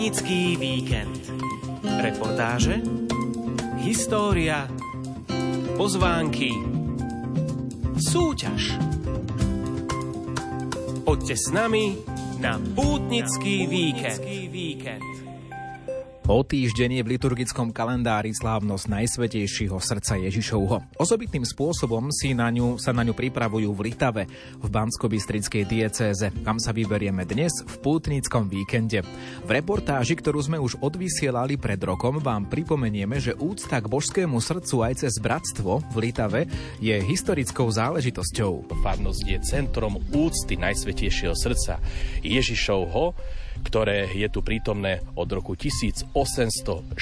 Pútnický víkend. Reportáže, história, pozvánky, súťaž. Poďte s nami na Pútnický víkend. O týždeň je v liturgickom kalendári slávnosť Najsvetejšieho srdca Ježišovho. Osobitným spôsobom si na ňu, sa na ňu pripravujú v Litave, v bansko diecéze, kam sa vyberieme dnes v pútnickom víkende. V reportáži, ktorú sme už odvysielali pred rokom, vám pripomenieme, že úcta k božskému srdcu aj cez bratstvo v Litave je historickou záležitosťou. Farnosť je centrom úcty Najsvetejšieho srdca Ježišovho, ktoré je tu prítomné od roku 1865,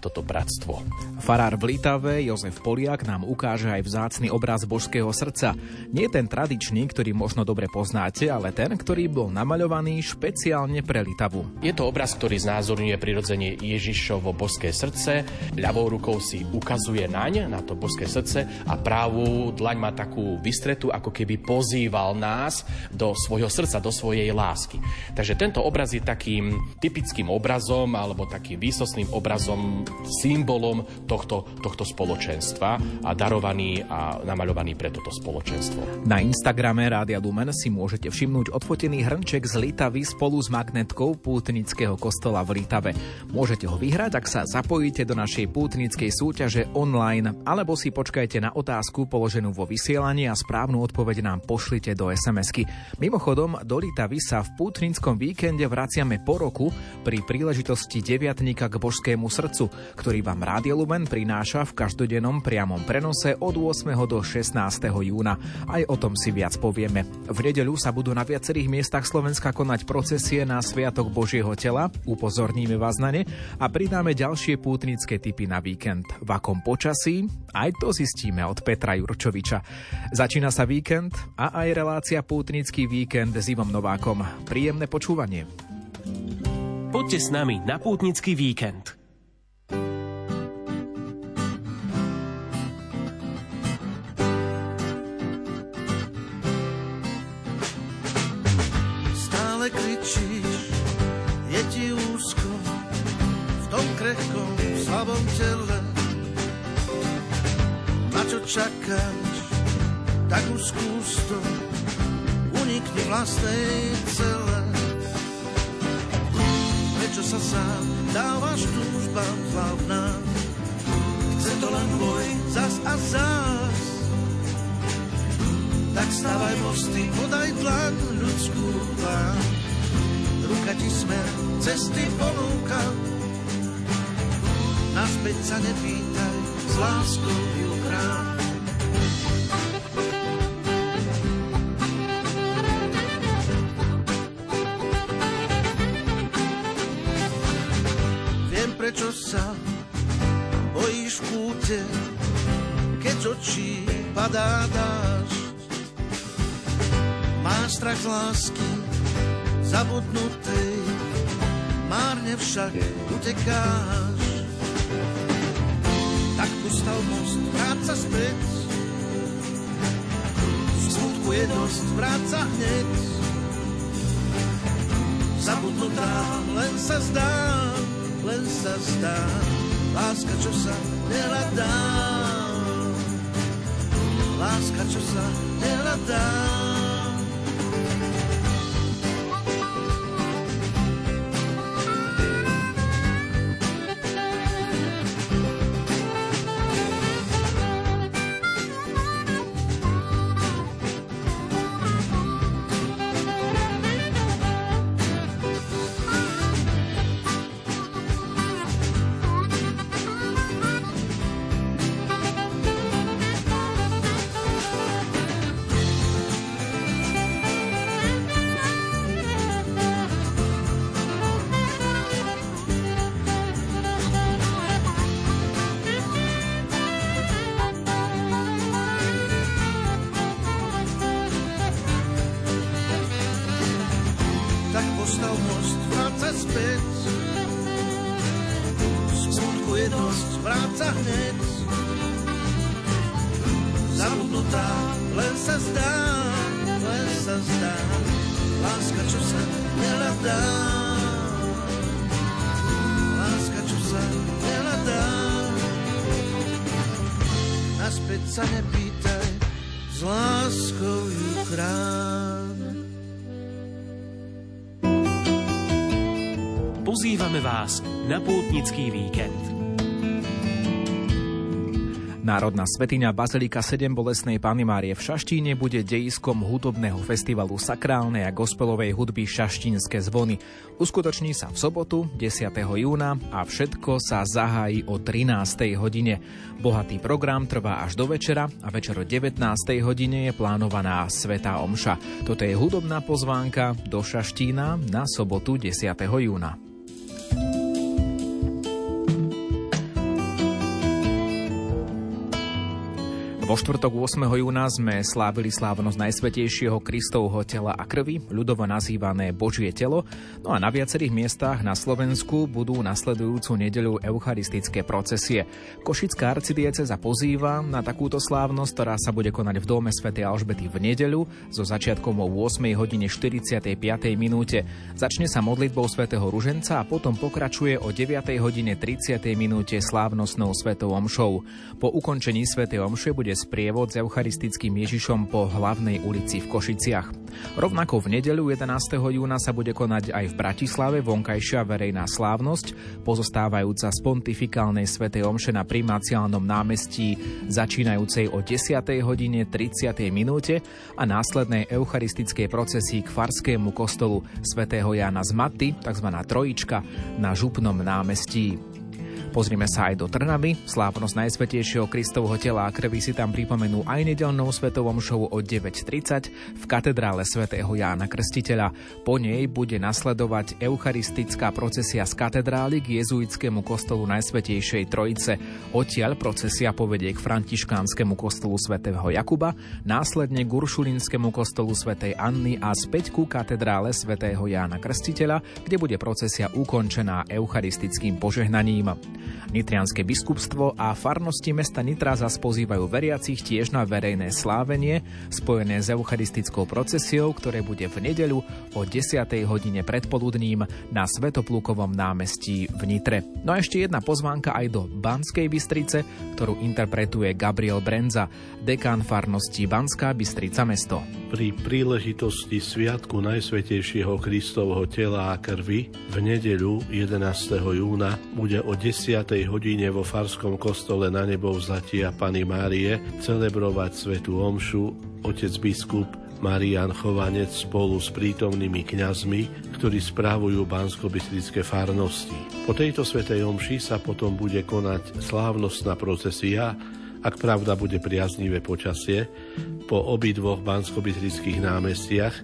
toto bratstvo. Farár v Litave Jozef Poliak nám ukáže aj vzácny obraz božského srdca. Nie ten tradičný, ktorý možno dobre poznáte, ale ten, ktorý bol namaľovaný špeciálne pre Litavu. Je to obraz, ktorý znázorňuje prirodzenie Ježišovo božské srdce. Ľavou rukou si ukazuje naň, na to božské srdce a pravú dlaň má takú vystretu, ako keby pozýval nás do svojho srdca, do svojej lásky. Takže Takže tento obraz je takým typickým obrazom alebo takým výsostným obrazom, symbolom tohto, tohto spoločenstva a darovaný a namaľovaný pre toto spoločenstvo. Na Instagrame Rádia Lumen si môžete všimnúť odfotený hrnček z Litavy spolu s magnetkou pútnického kostola v Litave. Môžete ho vyhrať, ak sa zapojíte do našej pútnickej súťaže online, alebo si počkajte na otázku položenú vo vysielaní a správnu odpoveď nám pošlite do SMS-ky. Mimochodom, do Litavy sa v pútnickom víkende vraciame po roku pri príležitosti deviatníka k božskému srdcu, ktorý vám Rádio Lumen prináša v každodennom priamom prenose od 8. do 16. júna. Aj o tom si viac povieme. V nedeľu sa budú na viacerých miestach Slovenska konať procesie na Sviatok Božieho tela, upozorníme vás na ne a pridáme ďalšie pútnické typy na víkend. V akom počasí? Aj to zistíme od Petra Jurčoviča. Začína sa víkend a aj relácia Pútnický víkend s Ivom Novákom. Príjemné počúvanie počúvanie. Poďte s nami na pútnický víkend. Stále kričíš, je ti úzko v tom krehkom, slabom tele. Na čo čakáš, tak už skús to, unikni vlastnej celé prečo sa sám dávaš túžbám hlavná. Chce to len boj zas a zas. Tak stavaj mosty, podaj dlan ľudskú plán. Ruka ti smer, cesty ponúka. Naspäť sa nepýtaj, s láskou ju chrán. Kúte, keď z očí padá dáš. Máš strach z lásky zabudnutej, márne však utekáš. Tak postav most, vráť sa späť, v smutku je dosť, vráť sa hneď. Zabudnutá len sa zdá, len sa zdá, láska, čo sa nehľadá. Láska, čo sa nehľadá. Pozývame vás na pútnický víkend. Národná svetiňa Bazilika 7 Bolesnej Pany Márie v Šaštíne bude dejiskom hudobného festivalu sakrálnej a gospelovej hudby Šaštínske zvony. Uskutoční sa v sobotu 10. júna a všetko sa zahájí o 13. hodine. Bohatý program trvá až do večera a večer o 19. hodine je plánovaná Svetá Omša. Toto je hudobná pozvánka do Šaštína na sobotu 10. júna. Vo štvrtok 8. júna sme slávili slávnosť Najsvetejšieho Kristovho tela a krvi, ľudovo nazývané Božie telo, no a na viacerých miestach na Slovensku budú nasledujúcu nedeľu eucharistické procesie. Košická arcidieceza pozýva na takúto slávnosť, ktorá sa bude konať v dome Sv. Alžbety v nedeľu so začiatkom o 8. hodine 45. minúte. Začne sa modlitbou svätého Ruženca a potom pokračuje o 9. hodine 30. minúte slávnostnou svetou omšou. Po ukončení svätej omše bude sprievod s eucharistickým Ježišom po hlavnej ulici v Košiciach. Rovnako v nedeľu 11. júna sa bude konať aj v Bratislave vonkajšia verejná slávnosť, pozostávajúca z pontifikálnej svätej omše na primáciálnom námestí, začínajúcej o 10. hodine 30. minúte a následnej eucharistickej procesii k farskému kostolu svätého Jána z Maty, tzv. trojička, na Župnom námestí. Pozrime sa aj do Trnavy. Slávnosť Najsvetejšieho Kristovho tela a krvi si tam pripomenú aj nedelnou svetovom show o 9.30 v katedrále svätého Jána Krstiteľa. Po nej bude nasledovať eucharistická procesia z katedrály k jezuitskému kostolu Najsvetejšej Trojice. Odtiaľ procesia povedie k františkánskému kostolu svätého Jakuba, následne k Uršulinskému kostolu svätej Anny a späť ku katedrále svätého Jána Krstiteľa, kde bude procesia ukončená eucharistickým požehnaním. Nitrianské biskupstvo a farnosti mesta Nitra zas pozývajú veriacich tiež na verejné slávenie spojené s eucharistickou procesiou, ktoré bude v nedeľu o 10. hodine predpoludním na Svetoplúkovom námestí v Nitre. No a ešte jedna pozvánka aj do Banskej Bystrice, ktorú interpretuje Gabriel Brenza, dekán farnosti Banská Bystrica mesto. Pri príležitosti Sviatku Najsvetejšieho Kristovho tela a krvi v nedeľu 11. júna bude o 10 hodine vo Farskom kostole na nebo vzatia Pany Márie celebrovať Svetu Omšu otec biskup Marian Chovanec spolu s prítomnými kňazmi, ktorí správujú bansko farnosti. Po tejto svetej omši sa potom bude konať slávnostná procesia, ak pravda bude priaznivé počasie, po obidvoch bansko námestiach,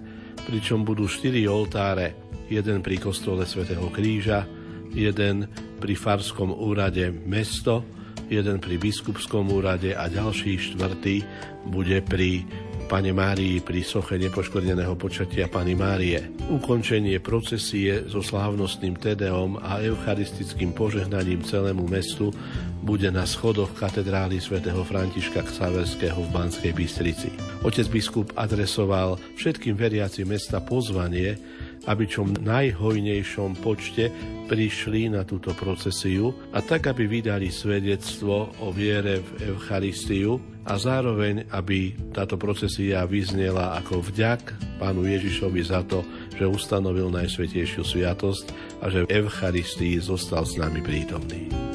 pričom budú štyri oltáre, jeden pri kostole svätého Kríža, jeden pri farskom úrade mesto, jeden pri biskupskom úrade a ďalší štvrtý bude pri Pane Márii pri soche nepoškodeného počatia Pany Márie. Ukončenie procesie so slávnostným Tedeom a eucharistickým požehnaním celému mestu bude na schodoch katedrály svätého Františka Ksaverského v Banskej Bystrici. Otec biskup adresoval všetkým veriacim mesta pozvanie, aby čo najhojnejšom počte prišli na túto procesiu a tak, aby vydali svedectvo o viere v Eucharistiu a zároveň, aby táto procesia vyznela ako vďak Pánu Ježišovi za to, že ustanovil Najsvetejšiu sviatosť a že v Eucharistii zostal s nami prítomný.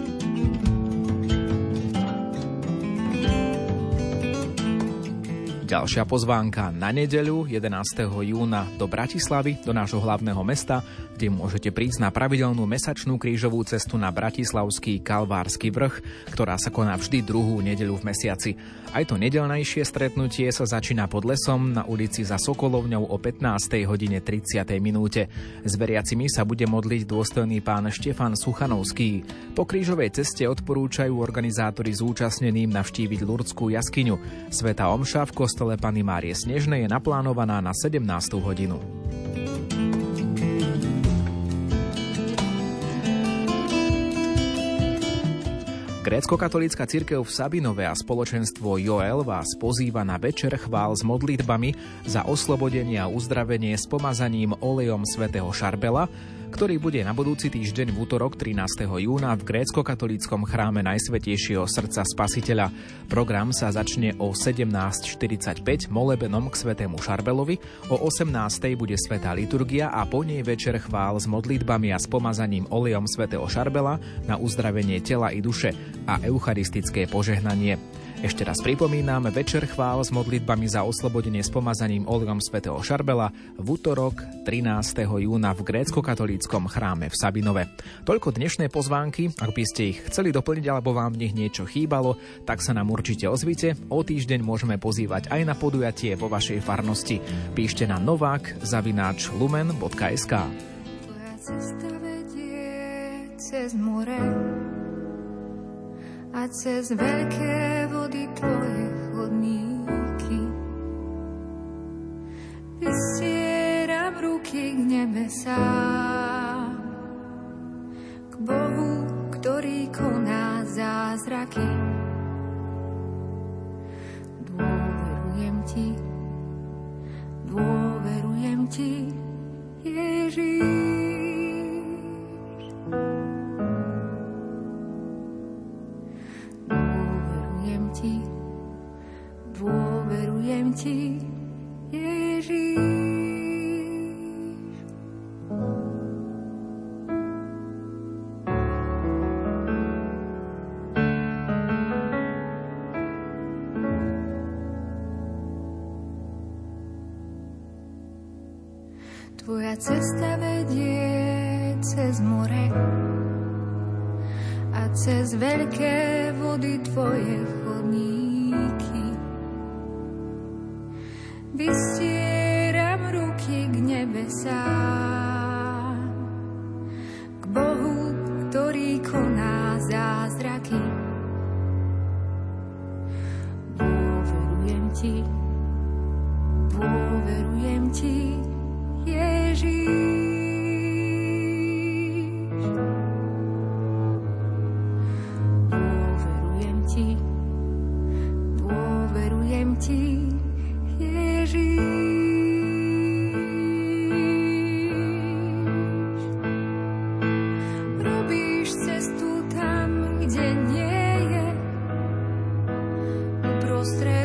Ďalšia pozvánka na nedeľu 11. júna do Bratislavy, do nášho hlavného mesta, kde môžete prísť na pravidelnú mesačnú krížovú cestu na Bratislavský Kalvársky vrch, ktorá sa koná vždy druhú nedeľu v mesiaci. Aj to nedelnejšie stretnutie sa začína pod lesom na ulici za Sokolovňou o 15. hodine 30. minúte. S veriacimi sa bude modliť dôstojný pán Štefan Suchanovský. Po krížovej ceste odporúčajú organizátori zúčastneným navštíviť Lurdskú jaskyňu. Sveta Omša v kostole Pany Márie Snežnej je naplánovaná na 17. hodinu. Grécko-katolícka církev v Sabinove a spoločenstvo Joel vás pozýva na večer chvál s modlitbami za oslobodenie a uzdravenie s pomazaním olejom svätého Šarbela, ktorý bude na budúci týždeň v útorok 13. júna v grécko-katolíckom chráme Najsvetejšieho srdca Spasiteľa. Program sa začne o 17.45 molebenom k svetému Šarbelovi, o 18.00 bude svetá liturgia a po nej večer chvál s modlitbami a s pomazaním olejom svätého Šarbela na uzdravenie tela i duše a eucharistické požehnanie. Ešte raz pripomínam, večer chvál s modlitbami za oslobodenie s pomazaním olejom svätého Šarbela v útorok 13. júna v grécko-katolíckom chráme v Sabinove. Toľko dnešné pozvánky, ak by ste ich chceli doplniť alebo vám v nich niečo chýbalo, tak sa nám určite ozvite. O týždeň môžeme pozývať aj na podujatie vo vašej farnosti. Píšte na novák zavináč lumen.sk cesta vedie cez more cez veľké vody tvoje chodníky. Vystieram ruky k nebesám, los.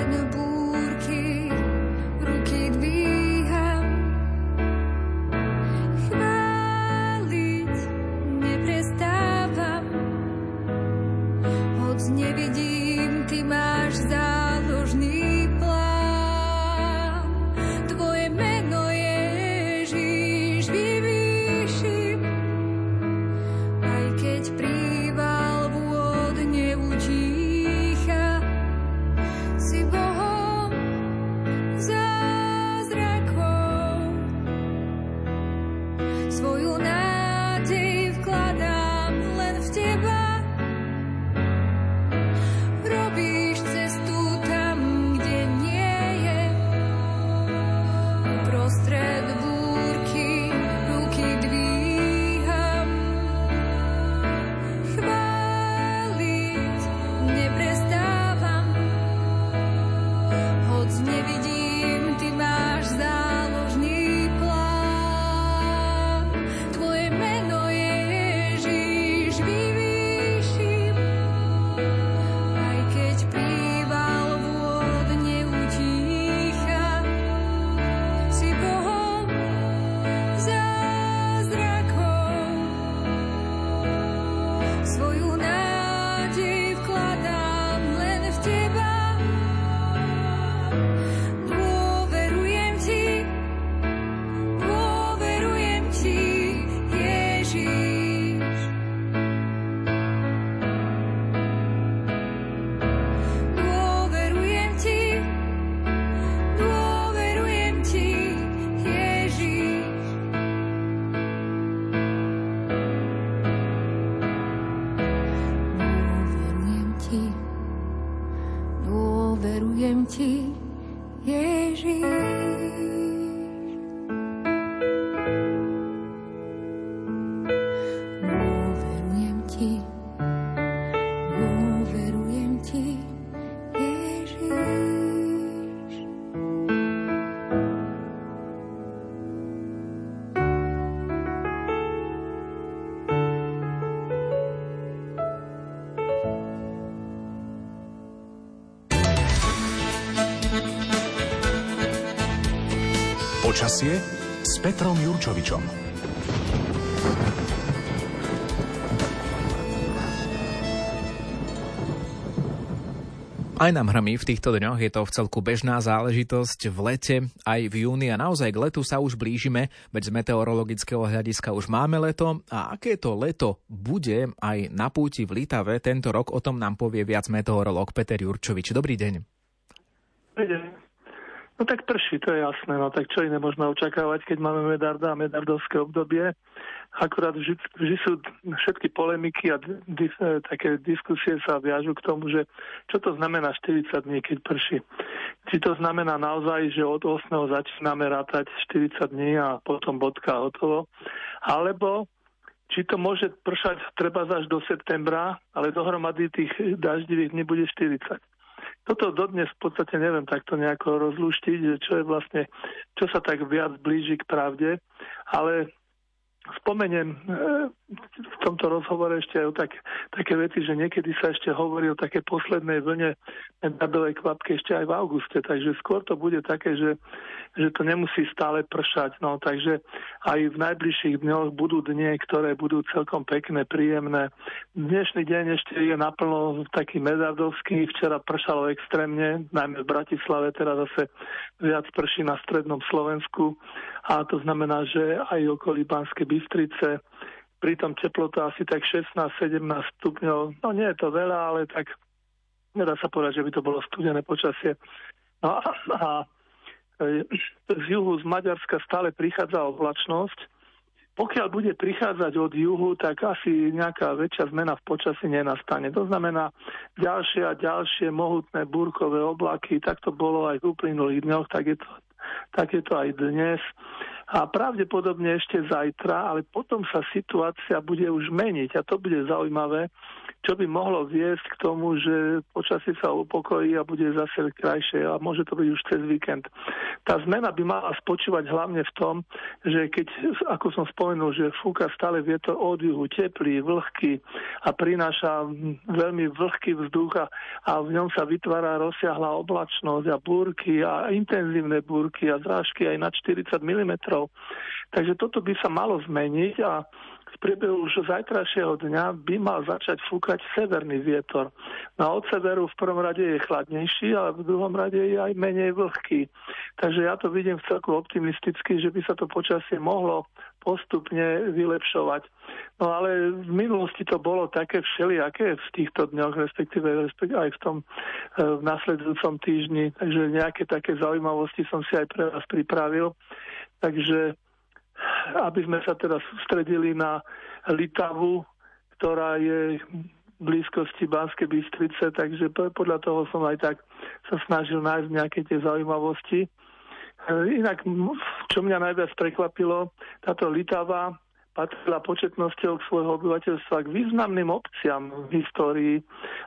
Počasie s Petrom Jurčovičom. Aj nám hrmí v týchto dňoch, je to v celku bežná záležitosť v lete, aj v júni a naozaj k letu sa už blížime, veď z meteorologického hľadiska už máme leto a aké to leto bude aj na púti v Litave tento rok, o tom nám povie viac meteorológ Peter Jurčovič. Dobrý deň. Dobrý deň. No tak prší, to je jasné. No tak čo iné môžeme očakávať, keď máme medarda a medardovské obdobie. Akurát vždy, sú všetky polemiky a di, e, také diskusie sa viažu k tomu, že čo to znamená 40 dní, keď prší. Či to znamená naozaj, že od 8. začíname rátať 40 dní a potom bodka hotovo, alebo či to môže pršať treba až do septembra, ale dohromady tých daždivých dní bude 40. Toto dodnes v podstate neviem takto nejako rozluštiť, čo je vlastne, čo sa tak viac blíži k pravde, ale spomeniem e, v tomto rozhovore ešte aj o tak, také veci, že niekedy sa ešte hovorí o také poslednej vlne medardovej kvapky ešte aj v auguste, takže skôr to bude také, že, že to nemusí stále pršať. No, takže aj v najbližších dňoch budú dnie, ktoré budú celkom pekné, príjemné. Dnešný deň ešte je naplno taký medardovský, včera pršalo extrémne, najmä v Bratislave, teraz zase viac prší na strednom Slovensku a to znamená, že aj okolí Banskej Bystrice pritom teplota asi tak 16-17 stupňov. No nie je to veľa, ale tak nedá sa povedať, že by to bolo studené počasie. No a, a e, z juhu z Maďarska stále prichádza oblačnosť. Pokiaľ bude prichádzať od juhu, tak asi nejaká väčšia zmena v počasí nenastane. To znamená ďalšie a ďalšie mohutné búrkové oblaky. Tak to bolo aj v uplynulých dňoch, tak je to tak je to aj dnes. A pravdepodobne ešte zajtra, ale potom sa situácia bude už meniť a to bude zaujímavé, čo by mohlo viesť k tomu, že počasie sa upokojí a bude zase krajšie a môže to byť už cez víkend. Tá zmena by mala spočívať hlavne v tom, že keď, ako som spomenul, že fúka stále vietor od juhu, teplý, vlhký a prináša veľmi vlhký vzduch a, v ňom sa vytvára rozsiahla oblačnosť a búrky a intenzívne búrky a zrážky aj na 40 mm. Takže toto by sa malo zmeniť a v priebehu už zajtrajšieho dňa by mal začať fúkať severný vietor. No a od severu v prvom rade je chladnejší, ale v druhom rade je aj menej vlhký. Takže ja to vidím v celku optimisticky, že by sa to počasie mohlo postupne vylepšovať. No ale v minulosti to bolo také všelijaké v týchto dňoch, respektíve, respektíve aj v tom e, v nasledujúcom týždni. Takže nejaké také zaujímavosti som si aj pre vás pripravil. Takže aby sme sa teda sústredili na Litavu, ktorá je v blízkosti Banskej Bystrice, takže podľa toho som aj tak sa snažil nájsť nejaké tie zaujímavosti. E, inak, čo mňa najviac prekvapilo, táto Litava patrila početnosťou svojho obyvateľstva k významným obciam v histórii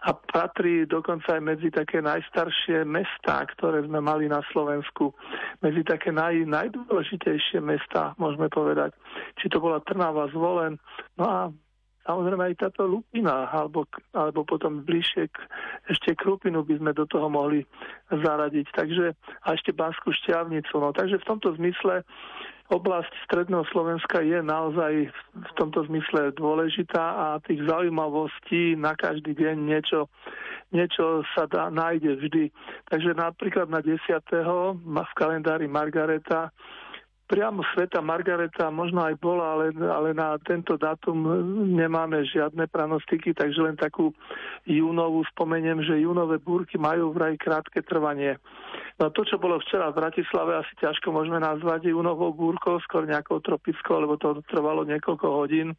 a patrí dokonca aj medzi také najstaršie mestá, ktoré sme mali na Slovensku. Medzi také naj, najdôležitejšie mestá, môžeme povedať. Či to bola Trnava, Zvolen. No a samozrejme aj táto Lupina, alebo, alebo potom bližšie k, ešte Krupinu by sme do toho mohli zaradiť. Takže a ešte Banskú šťavnicu. No, takže v tomto zmysle oblasť Stredného Slovenska je naozaj v tomto zmysle dôležitá a tých zaujímavostí na každý deň niečo, niečo sa dá, nájde vždy. Takže napríklad na 10. v kalendári Margareta priamo sveta Margareta možno aj bola, ale, ale na tento dátum nemáme žiadne pranostiky, takže len takú júnovú spomeniem, že júnové búrky majú vraj krátke trvanie. No to, čo bolo včera v Bratislave, asi ťažko môžeme nazvať júnovou búrkou, skôr nejakou tropickou, lebo to trvalo niekoľko hodín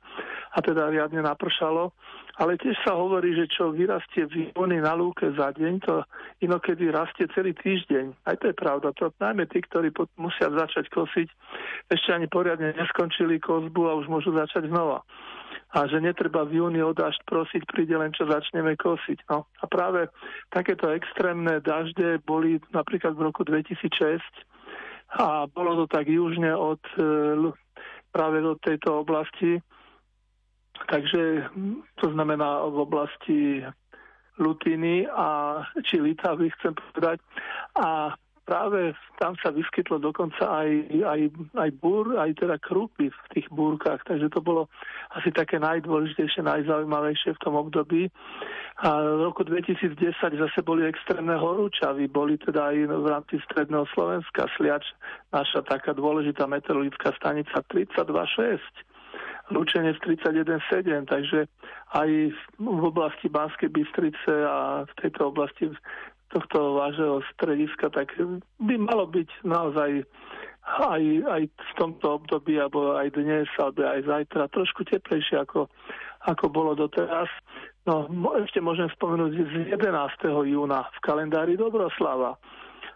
a teda riadne napršalo. Ale tiež sa hovorí, že čo vyrastie v júni na lúke za deň, to inokedy rastie celý týždeň. Aj to je pravda. To najmä tí, ktorí musia začať kosiť, ešte ani poriadne neskončili kozbu a už môžu začať znova. A že netreba v júni o dažď prosiť, príde len čo začneme kosiť. No. A práve takéto extrémne dažde boli napríklad v roku 2006 a bolo to tak južne od e, práve do tejto oblasti Takže to znamená v oblasti Lutiny a či Litavy chcem povedať. A práve tam sa vyskytlo dokonca aj, aj, aj búr, aj teda krúpy v tých búrkach, takže to bolo asi také najdôležitejšie, najzaujímavejšie v tom období. A v roku 2010 zase boli extrémne horúčavy, boli teda aj v rámci stredného Slovenska, Sliač, naša taká dôležitá meteorologická stanica 32,6 Lučenec 31,7, takže aj v oblasti Banskej Bystrice a v tejto oblasti tohto vášho strediska, tak by malo byť naozaj aj, aj v tomto období, alebo aj dnes, alebo aj zajtra trošku teplejšie, ako, ako bolo doteraz. No, ešte môžem spomenúť z 11. júna v kalendári Dobroslava.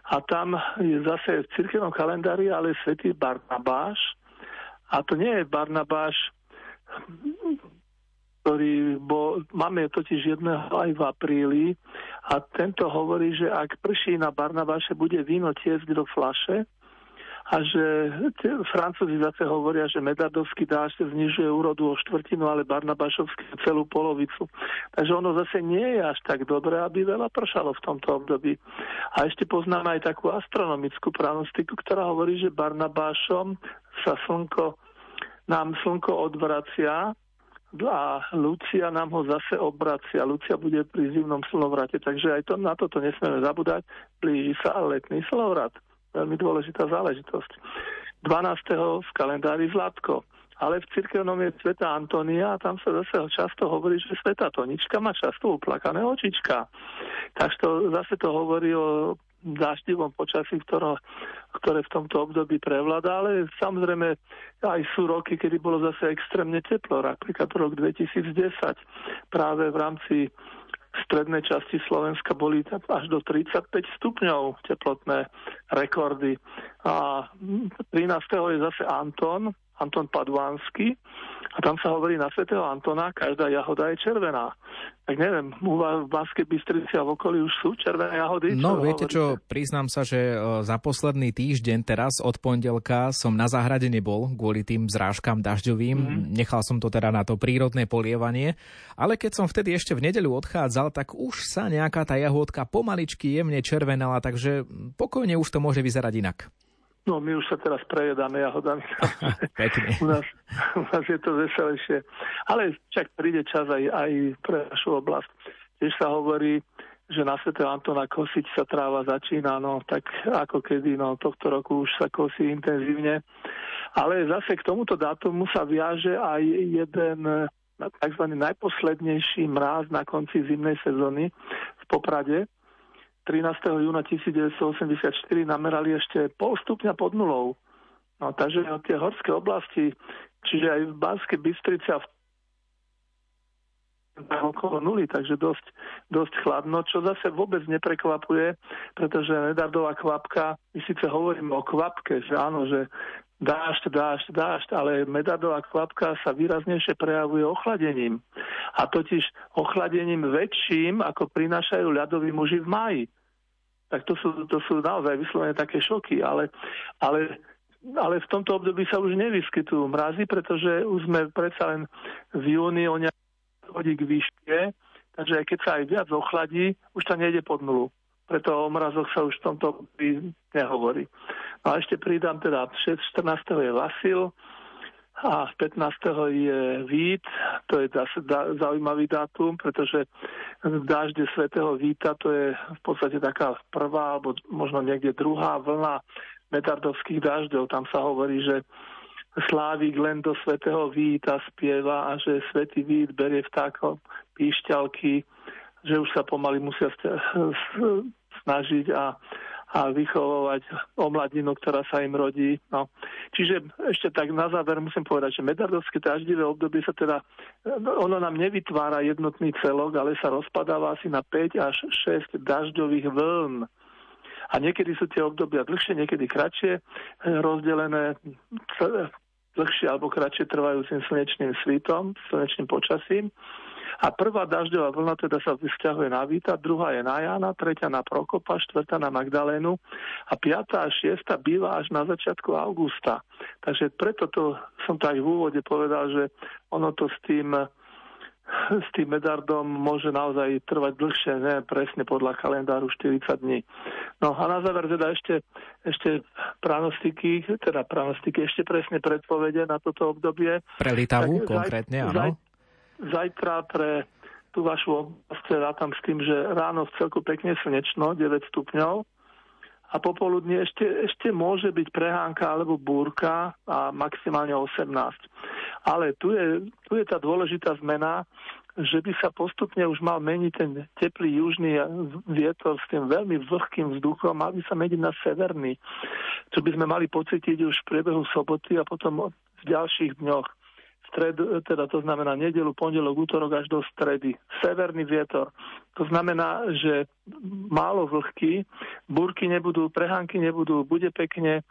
A tam je zase v cirkevnom kalendári ale svätý Barnabáš. A to nie je Barnabáš ktorý bol, máme totiž jedného aj v apríli a tento hovorí, že ak prší na Barnabáše, bude víno tiesť do flaše a že Francúzi zase hovoria, že medardovský dážď znižuje úrodu o štvrtinu, ale Barnabášovský celú polovicu. Takže ono zase nie je až tak dobré, aby veľa pršalo v tomto období. A ešte poznáme aj takú astronomickú pranostiku, ktorá hovorí, že Barnabášom sa slnko nám slnko odvracia a Lucia nám ho zase obracia. Lucia bude pri zimnom slnovrate, takže aj to, na toto nesmieme zabúdať. Blíži sa letný slnovrat. Veľmi dôležitá záležitosť. 12. v kalendári Zlatko. Ale v cirkevnom je Sveta Antonia a tam sa zase často hovorí, že Sveta Tonička má často uplakané očička. Takže to, zase to hovorí o dáždivom počasí, ktoré, ktoré v tomto období prevláda, ale samozrejme aj sú roky, kedy bolo zase extrémne teplo, napríklad rok 2010 práve v rámci strednej časti Slovenska boli až do 35 stupňov teplotné rekordy. A 13. je zase Anton, Anton Paduánsky a tam sa hovorí na svätého Antona, každá jahoda je červená. Tak neviem, u vás v Banskej Bystrici a v okolí už sú červené jahody? No viete čo, priznám sa, že e, za posledný týždeň teraz od pondelka som na záhrade nebol kvôli tým zrážkam dažďovým. Mm-hmm. Nechal som to teda na to prírodné polievanie. Ale keď som vtedy ešte v nedeľu odchádzal, tak už sa nejaká tá jahodka pomaličky jemne červenala, takže pokojne už to môže vyzerať inak. No my už sa teraz prejedáme jahodami. u, nás, u nás je to veselejšie. Ale však príde čas aj, aj pre našu oblasť. Tiež sa hovorí, že na Sv. Antona kosiť sa tráva začína, no tak ako kedy, no tohto roku už sa kosí intenzívne. Ale zase k tomuto dátumu sa viaže aj jeden tzv. najposlednejší mráz na konci zimnej sezóny v Poprade, 13. júna 1984 namerali ešte pol stupňa pod nulou. No, takže tie horské oblasti, čiže aj v Banskej Bystrici a v okolo nuly, takže dosť, dosť chladno, čo zase vôbec neprekvapuje, pretože nedardová kvapka, my síce hovoríme o kvapke, že áno, že dážď, dážď, dážď, ale medardová kvapka sa výraznejšie prejavuje ochladením. A totiž ochladením väčším, ako prinášajú ľadoví muži v máji tak to sú, to sú naozaj vyslovené také šoky, ale, ale, ale v tomto období sa už nevyskytujú mrazy, pretože už sme predsa len v júni o hodí k výške, takže aj keď sa aj viac ochladí, už to nejde pod nulu. Preto o mrazoch sa už v tomto nehovorí. No a ešte pridám teda 6, 14. je Vasil, a 15. je Vít, to je zase zaujímavý dátum, pretože dážde svätého Víta to je v podstate taká prvá, alebo možno niekde druhá vlna metardovských dažďov. Tam sa hovorí, že Slávik len do svätého Víta spieva a že svätý Vít berie vtákov píšťalky, že už sa pomaly musia snažiť a a vychovovať omladinu, ktorá sa im rodí. No. Čiže ešte tak na záver musím povedať, že medardovské daždivé obdobie sa teda, ono nám nevytvára jednotný celok, ale sa rozpadáva asi na 5 až 6 dažďových vln. A niekedy sú tie obdobia dlhšie, niekedy kratšie, rozdelené dlhšie alebo kratšie trvajúcim slnečným svitom, slnečným počasím. A prvá dažďová vlna teda sa vzťahuje na Víta, druhá je na Jana, tretia na Prokopa, štvrtá na Magdalénu a piatá a šiesta býva až na začiatku augusta. Takže preto to som tak v úvode povedal, že ono to s tým s tým medardom môže naozaj trvať dlhšie, ne presne podľa kalendáru 40 dní. No a na záver teda ešte, ešte pranostiky, teda pranostiky, ešte presne predpovede na toto obdobie. Pre Litavu tak, konkrétne, áno. Zaj, zajtra pre tú vašu oblasť rátam s tým, že ráno v celku pekne slnečno, 9 stupňov, a popoludne ešte, ešte môže byť prehánka alebo búrka a maximálne 18. Ale tu je, tu je tá dôležitá zmena, že by sa postupne už mal meniť ten teplý južný vietor s tým veľmi vlhkým vzduchom, mal by sa meniť na severný, čo by sme mali pocítiť už v priebehu soboty a potom v ďalších dňoch stredu, teda to znamená nedelu, pondelok, útorok až do stredy. Severný vietor. To znamená, že málo vlhky, búrky nebudú, prehánky nebudú, bude pekne.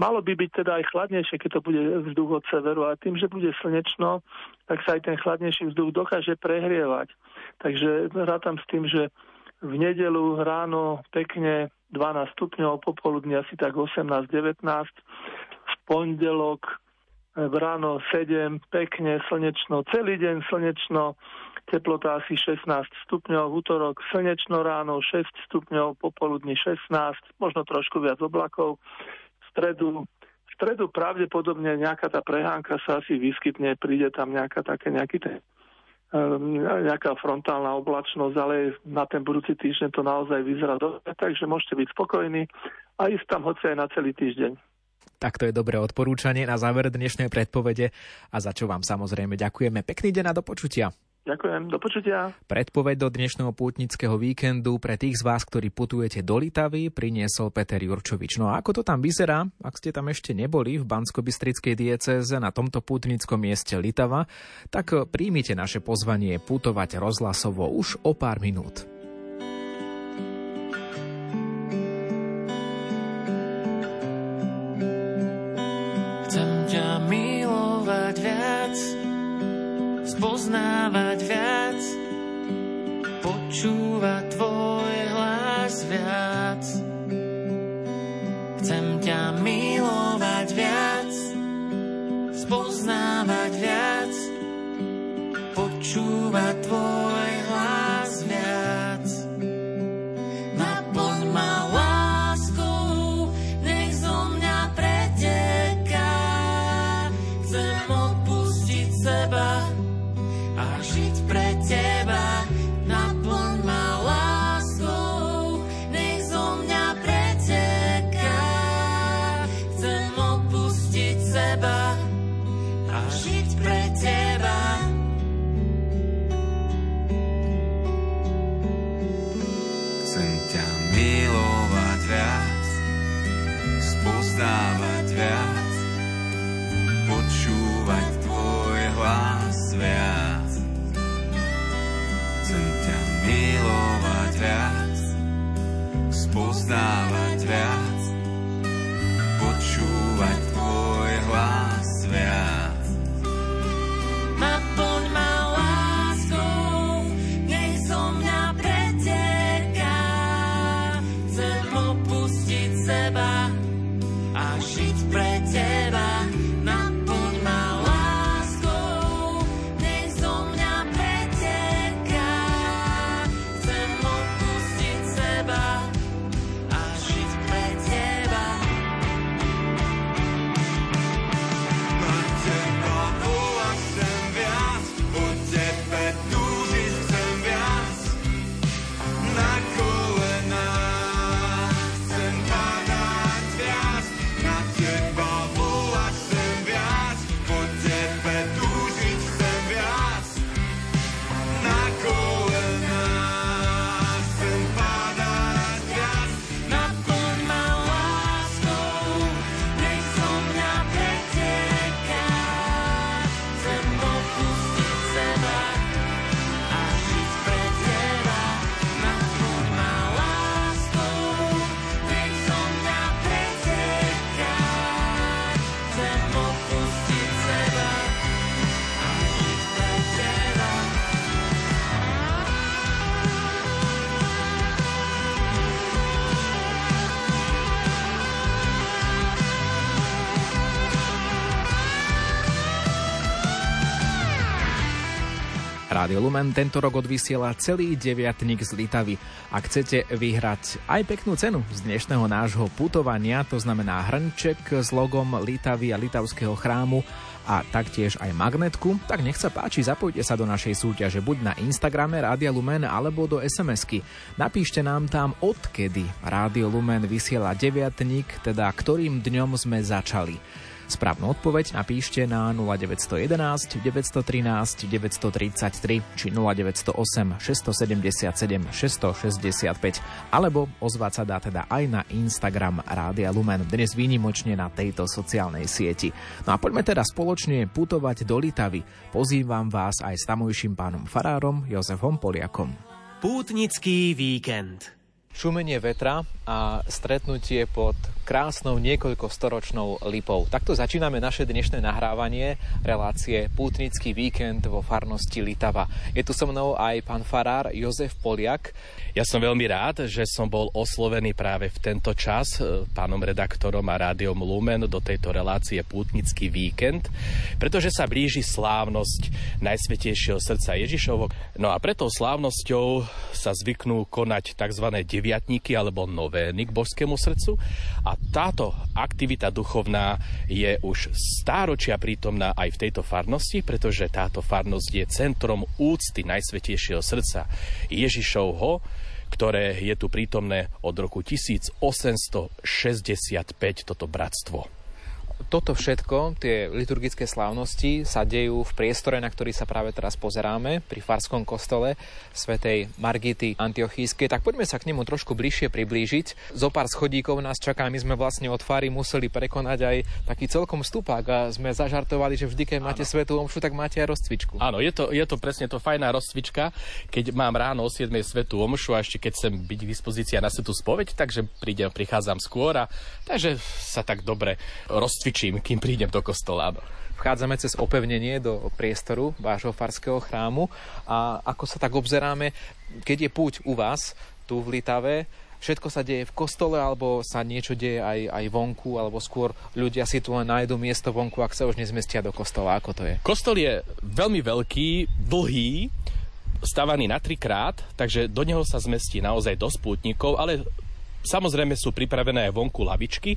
Malo by byť teda aj chladnejšie, keď to bude vzduch od severu, a tým, že bude slnečno, tak sa aj ten chladnejší vzduch dokáže prehrievať. Takže rátam s tým, že v nedelu ráno pekne 12 stupňov, popoludne asi tak 18-19, v pondelok v ráno 7, pekne, slnečno, celý deň slnečno, teplota asi 16 stupňov, útorok slnečno ráno 6 stupňov, popoludní 16, možno trošku viac oblakov, v stredu v stredu pravdepodobne nejaká tá prehánka sa asi vyskytne, príde tam nejaká také, nejaký ten, ehm, nejaká frontálna oblačnosť, ale na ten budúci týždeň to naozaj vyzerá dobre, takže môžete byť spokojní a ísť tam hoci aj na celý týždeň. Tak to je dobré odporúčanie na záver dnešnej predpovede a za čo vám samozrejme ďakujeme. Pekný deň a do počutia. Ďakujem, do počutia. Predpoveď do dnešného pútnického víkendu pre tých z vás, ktorí putujete do Litavy, priniesol Peter Jurčovič. No a ako to tam vyzerá, ak ste tam ešte neboli v Bansko-Bystrickej diecéze na tomto pútnickom mieste Litava, tak príjmite naše pozvanie putovať rozhlasovo už o pár minút. Lumen tento rok odvysiela celý deviatník z Litavy. Ak chcete vyhrať aj peknú cenu z dnešného nášho putovania, to znamená hrnček s logom Litavy a Litavského chrámu, a taktiež aj magnetku, tak nech sa páči, zapojte sa do našej súťaže buď na Instagrame Rádia Lumen alebo do SMS-ky. Napíšte nám tam, odkedy Rádio Lumen vysiela deviatník, teda ktorým dňom sme začali. Správnu odpoveď napíšte na 0911 913 933 či 0908 677 665 alebo ozvať sa dá teda aj na Instagram Rádia Lumen, dnes výnimočne na tejto sociálnej sieti. No a poďme teda spoločne putovať do Litavy. Pozývam vás aj s tamojším pánom farárom Jozefom Poliakom. Pútnický víkend. Šumenie vetra a stretnutie pod krásnou niekoľko storočnou lipou. Takto začíname naše dnešné nahrávanie relácie Pútnický víkend vo farnosti Litava. Je tu so mnou aj pán farár Jozef Poliak. Ja som veľmi rád, že som bol oslovený práve v tento čas e, pánom redaktorom a rádiom Lumen do tejto relácie Pútnický víkend, pretože sa blíži slávnosť Najsvetejšieho srdca Ježišovo. No a preto slávnosťou sa zvyknú konať tzv. deviatníky alebo novény k božskému srdcu. A táto aktivita duchovná je už stáročia prítomná aj v tejto farnosti, pretože táto farnosť je centrom úcty Najsvetejšieho srdca Ježišovho, ktoré je tu prítomné od roku 1865, toto bratstvo toto všetko, tie liturgické slávnosti sa dejú v priestore, na ktorý sa práve teraz pozeráme, pri Farskom kostole svätej Margity Antiochískej. Tak poďme sa k nemu trošku bližšie priblížiť. Zo pár schodíkov nás čaká, my sme vlastne od Fary museli prekonať aj taký celkom stupák a sme zažartovali, že vždy, keď máte svetú omšu, tak máte aj rozcvičku. Áno, je to, je to presne to fajná rozcvička, keď mám ráno o 7 svetú omšu a ešte keď chcem byť k dispozícii na svetú spoveď, takže prídem, prichádzam skôr a takže sa tak dobre rozcvičujem cvičím, kým prídem do kostola. Vchádzame cez opevnenie do priestoru vášho farského chrámu a ako sa tak obzeráme, keď je púť u vás, tu v Litave, všetko sa deje v kostole, alebo sa niečo deje aj, aj vonku, alebo skôr ľudia si tu len nájdu miesto vonku, ak sa už nezmestia do kostola. Ako to je? Kostol je veľmi veľký, dlhý, stavaný na trikrát, takže do neho sa zmestí naozaj dosť pútnikov, ale Samozrejme sú pripravené aj vonku lavičky,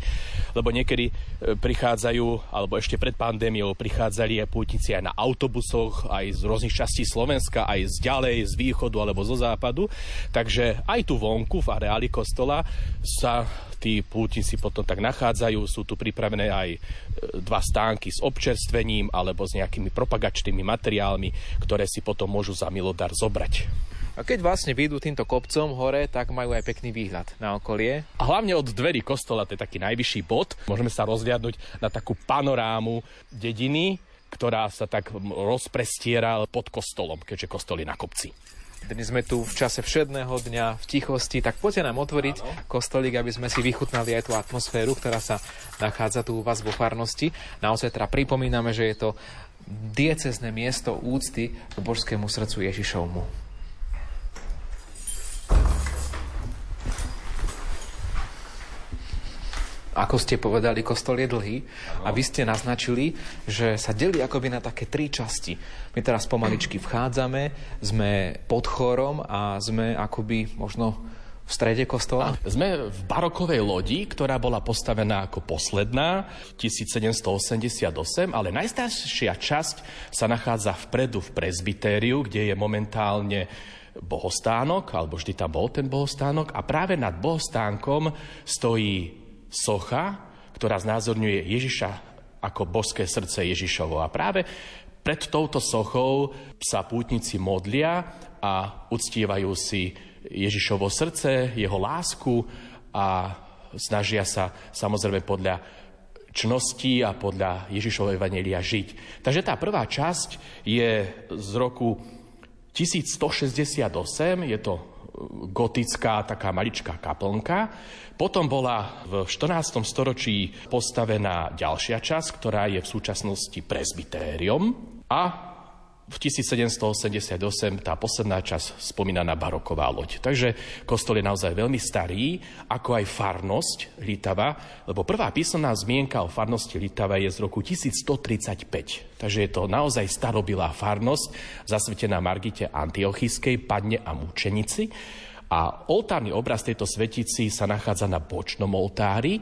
lebo niekedy e, prichádzajú, alebo ešte pred pandémiou prichádzali aj pútnici aj na autobusoch, aj z rôznych častí Slovenska, aj z ďalej, z východu alebo zo západu. Takže aj tu vonku v areáli kostola sa tí pútnici potom tak nachádzajú. Sú tu pripravené aj e, dva stánky s občerstvením alebo s nejakými propagačnými materiálmi, ktoré si potom môžu za milodar zobrať. A keď vlastne vyjdú týmto kopcom hore, tak majú aj pekný výhľad na okolie. A hlavne od dverí kostola, to je taký najvyšší bod. Môžeme sa rozviadnúť na takú panorámu dediny, ktorá sa tak rozprestiera pod kostolom, keďže kostol je na kopci. Dnes sme tu v čase všedného dňa v tichosti, tak poďte nám otvoriť Áno. kostolík, aby sme si vychutnali aj tú atmosféru, ktorá sa nachádza tu u vás vo farnosti. Naozaj teda pripomíname, že je to diecezne miesto úcty k božskému srdcu Ježišovmu. Ako ste povedali, kostol je dlhý a vy ste naznačili, že sa delí akoby na také tri časti. My teraz pomaličky vchádzame, sme pod chorom a sme akoby možno v strede kostola? Sme v barokovej lodi, ktorá bola postavená ako posledná v 1788, ale najstaršia časť sa nachádza vpredu v prezbitériu, kde je momentálne bohostánok, alebo vždy tam bol ten bohostánok a práve nad bohostánkom stojí socha, ktorá znázorňuje Ježiša ako božské srdce Ježišovo. A práve pred touto sochou sa pútnici modlia a uctievajú si Ježišovo srdce, jeho lásku a snažia sa samozrejme podľa čnosti a podľa Ježišovho Evangelia žiť. Takže tá prvá časť je z roku 1168, je to gotická taká maličká kaplnka. Potom bola v 14. storočí postavená ďalšia časť, ktorá je v súčasnosti presbytérium a v v 1788 tá posledná časť spomínaná baroková loď. Takže kostol je naozaj veľmi starý, ako aj farnosť Litava, lebo prvá písomná zmienka o farnosti Litava je z roku 1135. Takže je to naozaj starobilá farnosť, zasvetená Margite Antiochiskej, Padne a Mučenici. A oltárny obraz tejto svetici sa nachádza na bočnom oltári,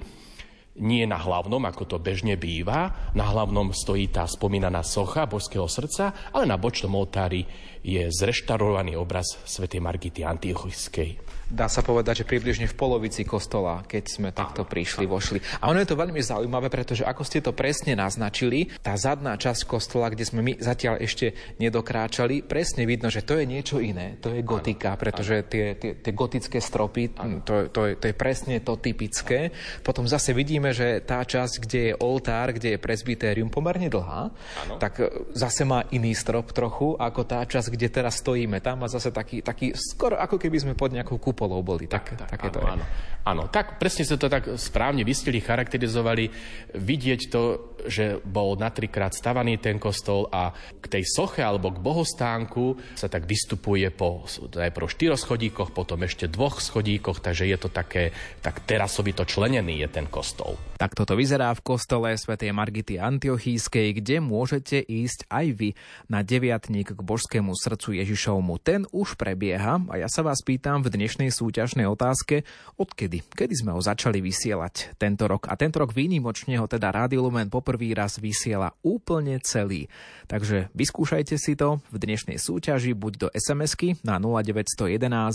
nie na hlavnom, ako to bežne býva. Na hlavnom stojí tá spomínaná socha božského srdca, ale na bočnom oltári je zreštaurovaný obraz svätej Margity Antiochiskej. Dá sa povedať, že približne v polovici kostola, keď sme takto prišli, vošli. A ono je to veľmi zaujímavé, pretože ako ste to presne naznačili, tá zadná časť kostola, kde sme my zatiaľ ešte nedokráčali, presne vidno, že to je niečo iné. To je gotika, pretože tie, tie, tie gotické stropy, to, to, je, to je presne to typické. Potom zase vidíme, že tá časť, kde je oltár, kde je presbytérium pomerne dlhá, ano. tak e, zase má iný strop trochu, ako tá časť, kde teraz stojíme. Tam má zase taký, taký skoro ako keby sme pod nejakou kupolou boli. Tak, tak, také áno. Áno, áno, tak presne ste to tak správne vystili, charakterizovali. Vidieť to, že bol na trikrát stavaný ten kostol a k tej soche alebo k bohostánku sa tak vystupuje po najprv štyroch schodíkoch, potom ešte dvoch schodíkoch, takže je to také, tak terasovito členený je ten kostol. Tak toto vyzerá v kostole svätej Margity Antiochískej, kde môžete ísť aj vy na deviatník k božskému srdcu Ježišovmu. Ten už prebieha a ja sa vás pýtam v dnešnej súťažnej otázke, odkedy? Kedy sme ho začali vysielať tento rok? A tento rok výnimočne ho teda Rádio Lumen poprvý raz vysiela úplne celý. Takže vyskúšajte si to v dnešnej súťaži buď do SMS-ky na 0911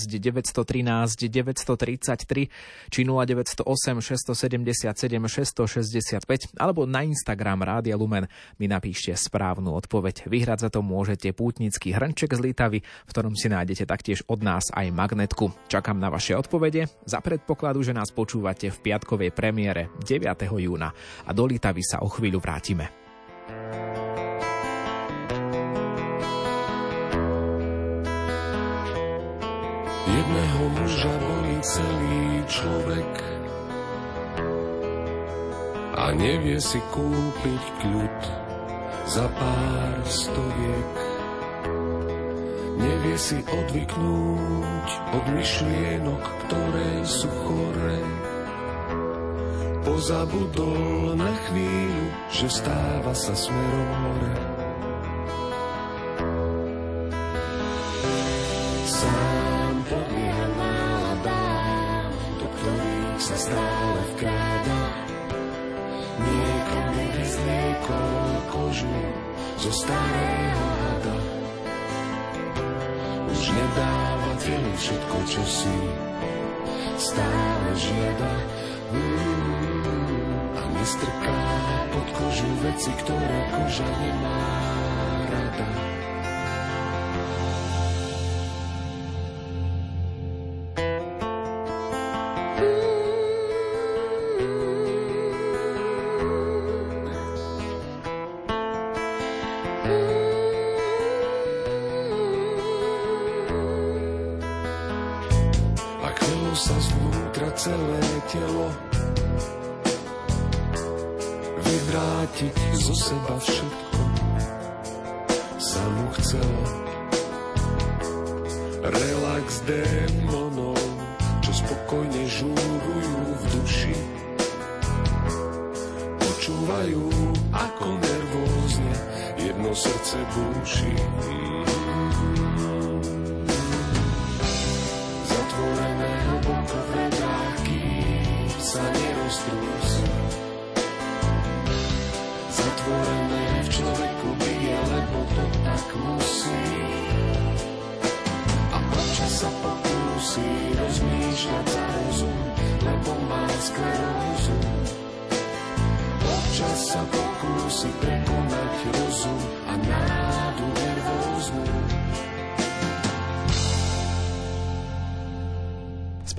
913 933 či 0908 677 665 alebo na Instagram Rádia Lumen mi napíšte správnu odpoveď. Vyhrať za to môžete pútnický hrnček z Litavy, v ktorom si nájdete taktiež od nás aj magnetku. Čakám na vaše odpovede za predpokladu, že nás počúvate v piatkovej premiére 9. júna a do Litavy sa o vrátime. Jedného muža volí celý človek a nevie si kúpiť kľud za pár stoviek. Nevie si odvyknúť od myšlienok, ktoré sú chore. Pozabudol na chvíľu, že stáva sa smerom hore. Sám podlieha náladám, do ktorých sa stále vkráda. Niekam nevyzliekol kožu zo starého hada. Už nedáva telu všetko, čo si stále žiada. Mm, a nestrká pod kožu veci, ktoré koža nemá rada. a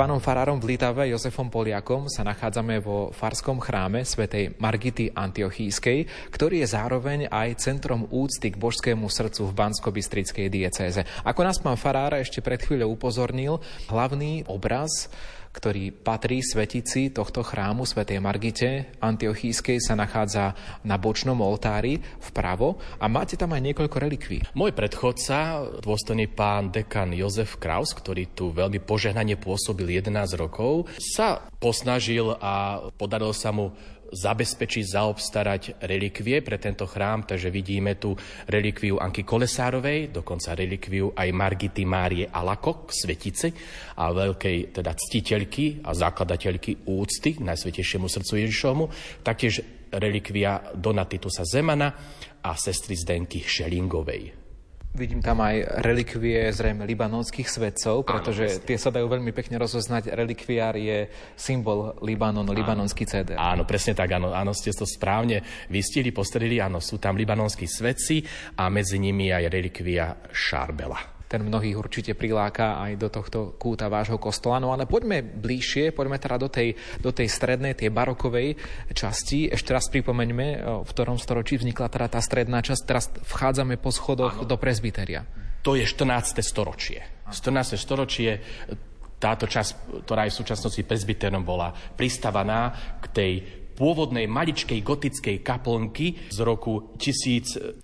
pánom farárom v Litave Jozefom Poliakom sa nachádzame vo farskom chráme svätej Margity Antiochískej, ktorý je zároveň aj centrom úcty k božskému srdcu v Bansko-Bystrickej diecéze. Ako nás pán farára ešte pred chvíľou upozornil, hlavný obraz ktorý patrí svetici tohto chrámu svätej Margite Antiochískej sa nachádza na bočnom oltári vpravo a máte tam aj niekoľko relikví. Môj predchodca, dôstojný pán dekan Jozef Kraus, ktorý tu veľmi požehnane pôsobil 11 rokov, sa posnažil a podarilo sa mu zabezpečiť, zaobstarať relikvie pre tento chrám, takže vidíme tu relikviu Anky Kolesárovej, dokonca relikviu aj Margity Márie Alakok, svetice a veľkej teda ctiteľky a zakladateľky úcty k Najsvetejšiemu srdcu Ježišovmu, taktiež relikvia Donatitusa Zemana a sestry Zdenky Šelingovej. Vidím tam aj relikvie zrejme libanonských svetcov, pretože áno, tie sa dajú veľmi pekne rozoznať. Relikviár je symbol Libanon, áno, libanonský CD. Áno, presne tak, áno, áno, ste to správne vystili, postrelili, áno, sú tam libanonskí svetci a medzi nimi aj relikvia Šarbela ten mnohých určite priláka aj do tohto kúta vášho kostola. No ale poďme bližšie, poďme teda do tej, do tej strednej, tej barokovej časti. Ešte raz pripomeňme, v ktorom storočí vznikla teda tá stredná časť. Teraz vchádzame po schodoch ano. do prezbyteria. To je 14. storočie. 14. storočie táto časť, ktorá je v súčasnosti prezbyterom, bola pristavaná k tej pôvodnej maličkej gotickej kaplnky z roku 1168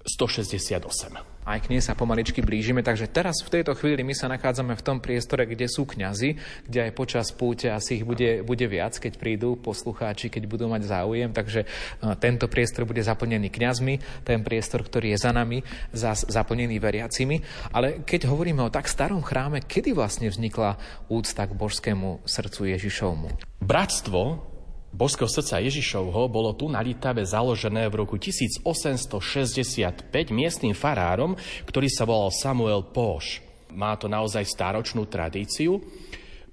aj k nej sa pomaličky blížime. Takže teraz v tejto chvíli my sa nachádzame v tom priestore, kde sú kňazi, kde aj počas púte asi ich bude, bude viac, keď prídu poslucháči, keď budú mať záujem. Takže tento priestor bude zaplnený kňazmi, ten priestor, ktorý je za nami, zas zaplnený veriacimi. Ale keď hovoríme o tak starom chráme, kedy vlastne vznikla úcta k božskému srdcu Ježišovmu? Bratstvo Božského srdca Ježišovho bolo tu na Litave založené v roku 1865 miestnym farárom, ktorý sa volal Samuel Poš. Má to naozaj stáročnú tradíciu.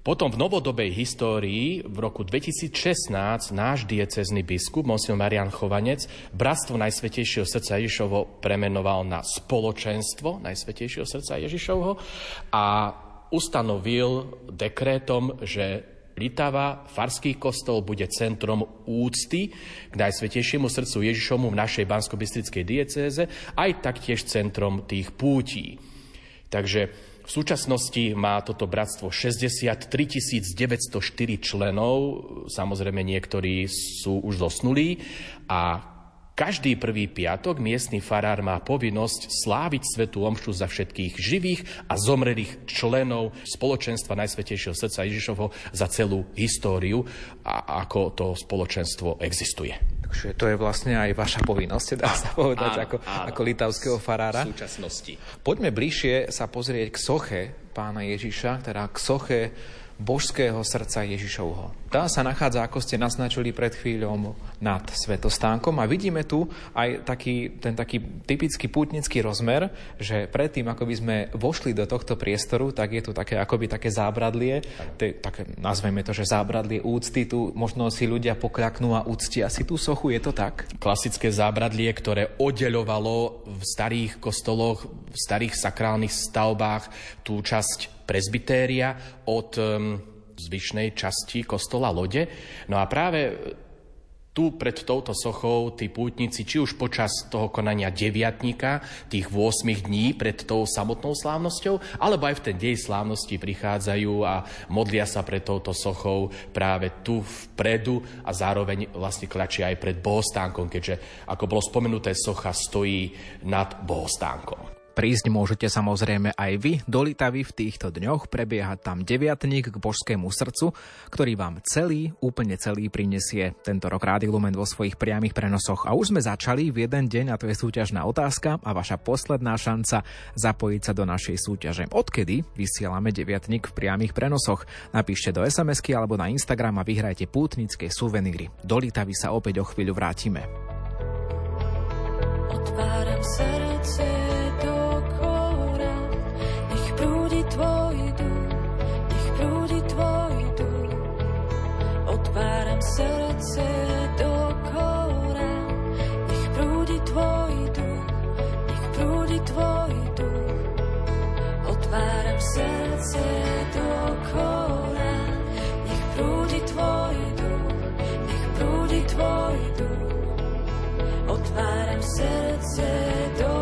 Potom v novodobej histórii v roku 2016 náš diecezný biskup, monsignor Marian Chovanec, Bratstvo Najsvetejšieho srdca Ježišovho premenoval na spoločenstvo Najsvetejšieho srdca Ježišovho a ustanovil dekrétom, že Litava, farský kostol, bude centrom úcty k Najsvetejšiemu srdcu Ježišomu v našej bansko diecéze, aj taktiež centrom tých pútí. Takže v súčasnosti má toto bratstvo 63 904 členov, samozrejme niektorí sú už zosnulí a každý prvý piatok miestny farár má povinnosť sláviť svetú omšu za všetkých živých a zomrelých členov spoločenstva Najsvetejšieho srdca Ježišovho za celú históriu, a ako to spoločenstvo existuje. Takže to je vlastne aj vaša povinnosť, dá sa povedať, áno, ako, áno. ako litavského farára. V súčasnosti. Poďme bližšie sa pozrieť k soche pána Ježiša, teda k soche božského srdca Ježišovho. Tá sa nachádza, ako ste naznačili pred chvíľou, nad svetostánkom a vidíme tu aj taký, ten taký typický pútnický rozmer, že predtým, ako by sme vošli do tohto priestoru, tak je tu také akoby také zábradlie, te, také, nazveme to, že zábradlie úcty, tu možno si ľudia pokľaknú a úctia si tú sochu, je to tak? Klasické zábradlie, ktoré oddeľovalo v starých kostoloch, v starých sakrálnych stavbách tú časť prezbytéria od zvyšnej časti kostola lode. No a práve tu pred touto sochou tí pútnici, či už počas toho konania deviatníka, tých 8 dní pred tou samotnou slávnosťou, alebo aj v ten deň slávnosti prichádzajú a modlia sa pred touto sochou práve tu vpredu a zároveň vlastne klačia aj pred bohostánkom, keďže, ako bolo spomenuté, socha stojí nad bohostánkom. Prísť môžete samozrejme aj vy do Litavy v týchto dňoch, prebiehať tam deviatník k božskému srdcu, ktorý vám celý, úplne celý prinesie tento rok Rády Lumen vo svojich priamých prenosoch. A už sme začali v jeden deň, a to je súťažná otázka a vaša posledná šanca zapojiť sa do našej súťaže. Odkedy vysielame deviatník v priamých prenosoch? Napíšte do SMS-ky alebo na Instagram a vyhrajte pútnické suveníry. Do Litavy sa opäť o chvíľu vrátime. Otváram srdce srdce do kora, nech prúdi tvoj duch, nech prúdi tvoj duch. Otváram srdce do kora, nech prúdi tvoj duch, nech prúdi tvoj duch. Otváram srdce do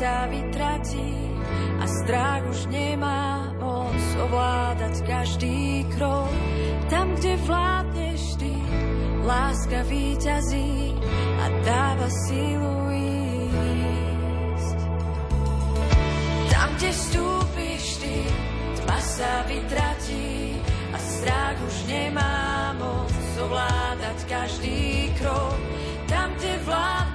sa vytratí a strach už nemá moc ovládať každý krok. Tam, kde vládneš ty, láska víťazí a dáva silu ísť. Tam, kde vstúpiš ty, tma sa vytratí a strach už nemá moc ovládať každý krok. Tam, kde vládneš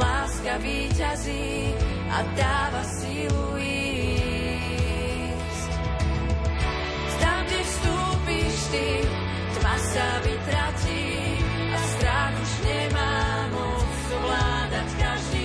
láska víťazí a dáva silu ísť. Tam, kde vstúpiš ty, tma sa vytratí a strach už nemá moc ovládať každý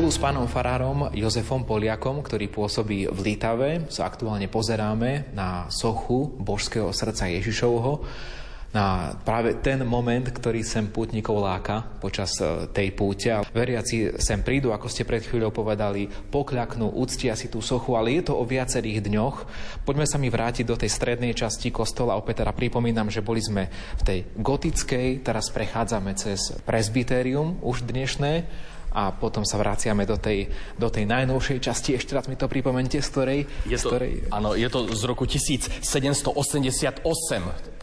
Spolu s pánom farárom Jozefom Poliakom, ktorý pôsobí v Litave, sa aktuálne pozeráme na sochu božského srdca Ježišovho, na práve ten moment, ktorý sem pútnikov láka počas e, tej púte. Veriaci sem prídu, ako ste pred chvíľou povedali, pokľaknú, uctia si tú sochu, ale je to o viacerých dňoch. Poďme sa mi vrátiť do tej strednej časti kostola. Opäť teda pripomínam, že boli sme v tej gotickej, teraz prechádzame cez presbytérium už dnešné a potom sa vraciame do tej, do tej najnovšej časti. Ešte raz mi to pripomente, z ktorej... Je z to, ktorej... áno, je to z roku 1788.